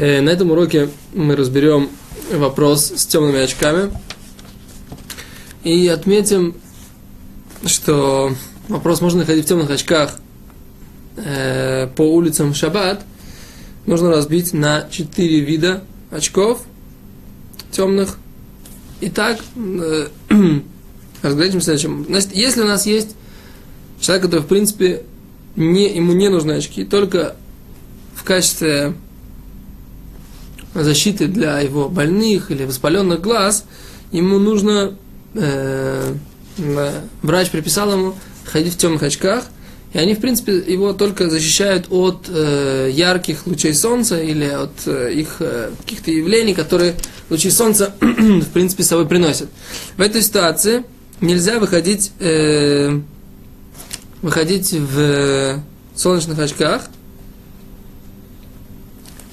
Э, на этом уроке мы разберем вопрос с темными очками. И отметим, что вопрос, можно ходить в темных очках э, по улицам в шаббат, нужно разбить на четыре вида очков темных. Итак, э, разглядим следующим. Значит, если у нас есть человек, который, в принципе, не, ему не нужны очки, только в качестве защиты для его больных или воспаленных глаз, ему нужно, э, врач приписал ему ходить в темных очках, и они, в принципе, его только защищают от э, ярких лучей солнца или от э, их э, каких-то явлений, которые лучи солнца, в принципе, с собой приносят. В этой ситуации нельзя выходить, э, выходить в солнечных очках,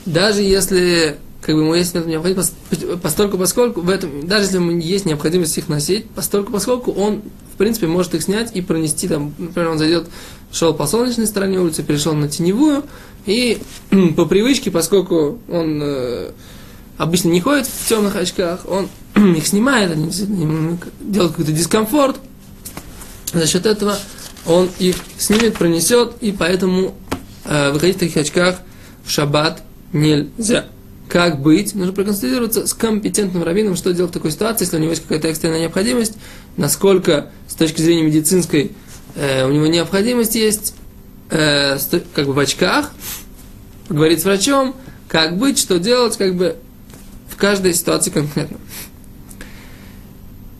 даже если как бы ему есть необходимость, постольку поскольку в этом, даже если ему есть необходимость их носить, постольку поскольку он, в принципе, может их снять и пронести там, например, он зайдет, шел по солнечной стороне улицы, перешел на теневую, и по привычке, поскольку он э, обычно не ходит в темных очках, он их снимает, они делают какой-то дискомфорт, за счет этого он их снимет, пронесет, и поэтому э, выходить в таких очках в шаббат нельзя. Как быть? Нужно проконсультироваться с компетентным раввином, что делать в такой ситуации, если у него есть какая-то экстренная необходимость, насколько с точки зрения медицинской э, у него необходимость есть, э, как бы в очках, поговорить с врачом, как быть, что делать, как бы в каждой ситуации конкретно.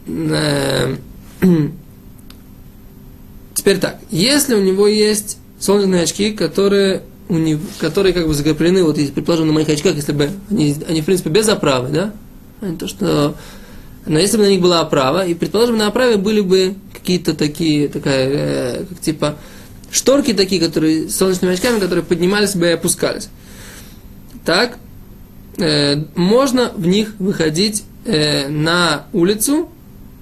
Э, теперь так, если у него есть солнечные очки, которые которые как бы закреплены, вот если, предположим, на моих очках, если бы они, они в принципе без оправы, да, не то, что, но если бы на них была оправа, и, предположим, на оправе были бы какие-то такие, такая, э, как типа, шторки такие, которые, с солнечными очками, которые поднимались бы и опускались. Так, э, можно в них выходить э, на улицу,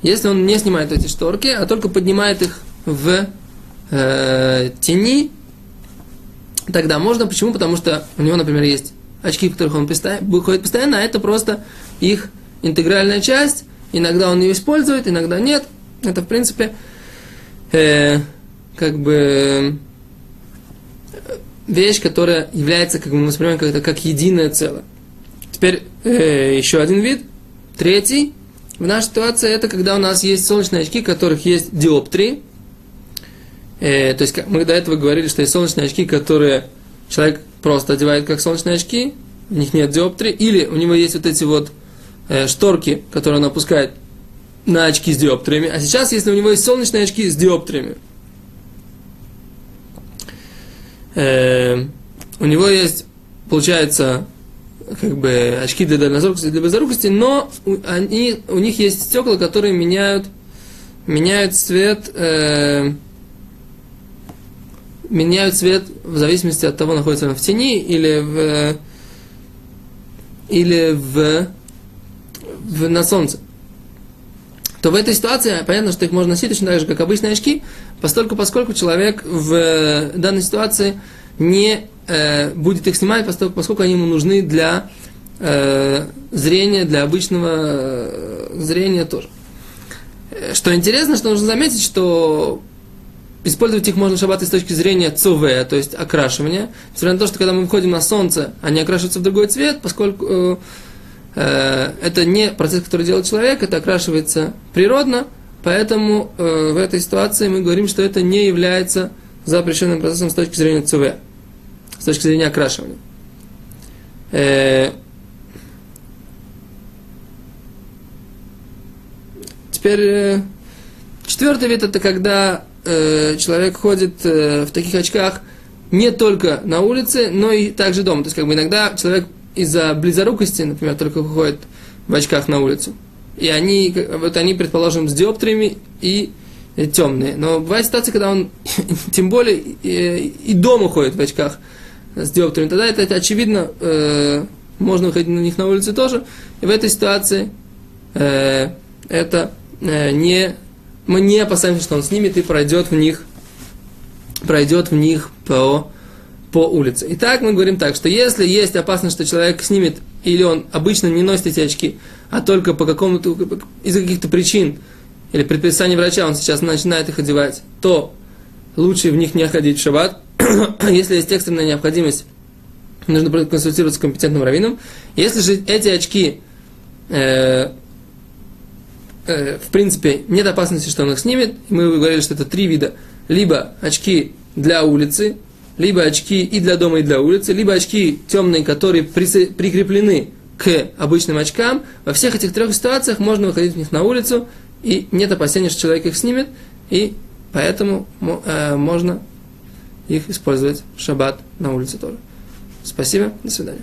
если он не снимает эти шторки, а только поднимает их в э, тени тогда можно. Почему? Потому что у него, например, есть очки, в которых он ходит постоянно, а это просто их интегральная часть. Иногда он ее использует, иногда нет. Это, в принципе, э, как бы вещь, которая является, как мы воспринимаем, как, как единое целое. Теперь э, еще один вид. Третий. В нашей ситуации это когда у нас есть солнечные очки, в которых есть диоптрии. Э, то есть мы до этого говорили, что есть солнечные очки, которые человек просто одевает как солнечные очки, в них нет диоптрии, или у него есть вот эти вот э, шторки, которые он опускает на очки с диоптриями. А сейчас, если у него есть солнечные очки с диоптриями, э, у него есть, получается, как бы очки для дальнозоркости, для близорукости, но у, они, у них есть стекла, которые меняют, меняют цвет э, меняют цвет в зависимости от того, находится он в тени или в или в, в на солнце. То в этой ситуации понятно, что их можно носить точно так же, как обычные очки, поскольку, поскольку человек в данной ситуации не э, будет их снимать, поскольку, поскольку они ему нужны для э, зрения, для обычного э, зрения тоже. Что интересно, что нужно заметить, что Использовать их можно в шаббат с точки зрения цуве, то есть окрашивания. Несмотря на то, что когда мы выходим на солнце, они окрашиваются в другой цвет, поскольку э, э, это не процесс, который делает человек, это окрашивается природно, поэтому э, в этой ситуации мы говорим, что это не является запрещенным процессом с точки зрения цуве, с точки зрения окрашивания. Э, теперь э, четвертый вид это когда э, человек ходит э, в таких очках не только на улице, но и также дома. То есть, как бы иногда человек из-за близорукости, например, только выходит в очках на улицу. И они, вот они, предположим, с диоптриями и темные. Но бывает ситуация, когда он, тем более, и, и дома ходит в очках с диоптриями. Тогда это, это очевидно, э, можно выходить на них на улице тоже. И в этой ситуации э, это э, не мы не опасаемся, что он снимет и пройдет в них, пройдет в них по, по улице. Итак, мы говорим так, что если есть опасность, что человек снимет, или он обычно не носит эти очки, а только по какому-то, из каких-то причин, или предписания врача, он сейчас начинает их одевать, то лучше в них не ходить в шаббат. если есть экстренная необходимость, нужно консультироваться с компетентным раввином. Если же эти очки, э, э, в принципе, нет опасности, что он их снимет, мы говорили, что это три вида. Либо очки для улицы, либо очки и для дома, и для улицы, либо очки темные, которые прикреплены к обычным очкам. Во всех этих трех ситуациях можно выходить в них на улицу, и нет опасения, что человек их снимет, и поэтому э, можно их использовать в шаббат на улице тоже. Спасибо, до свидания.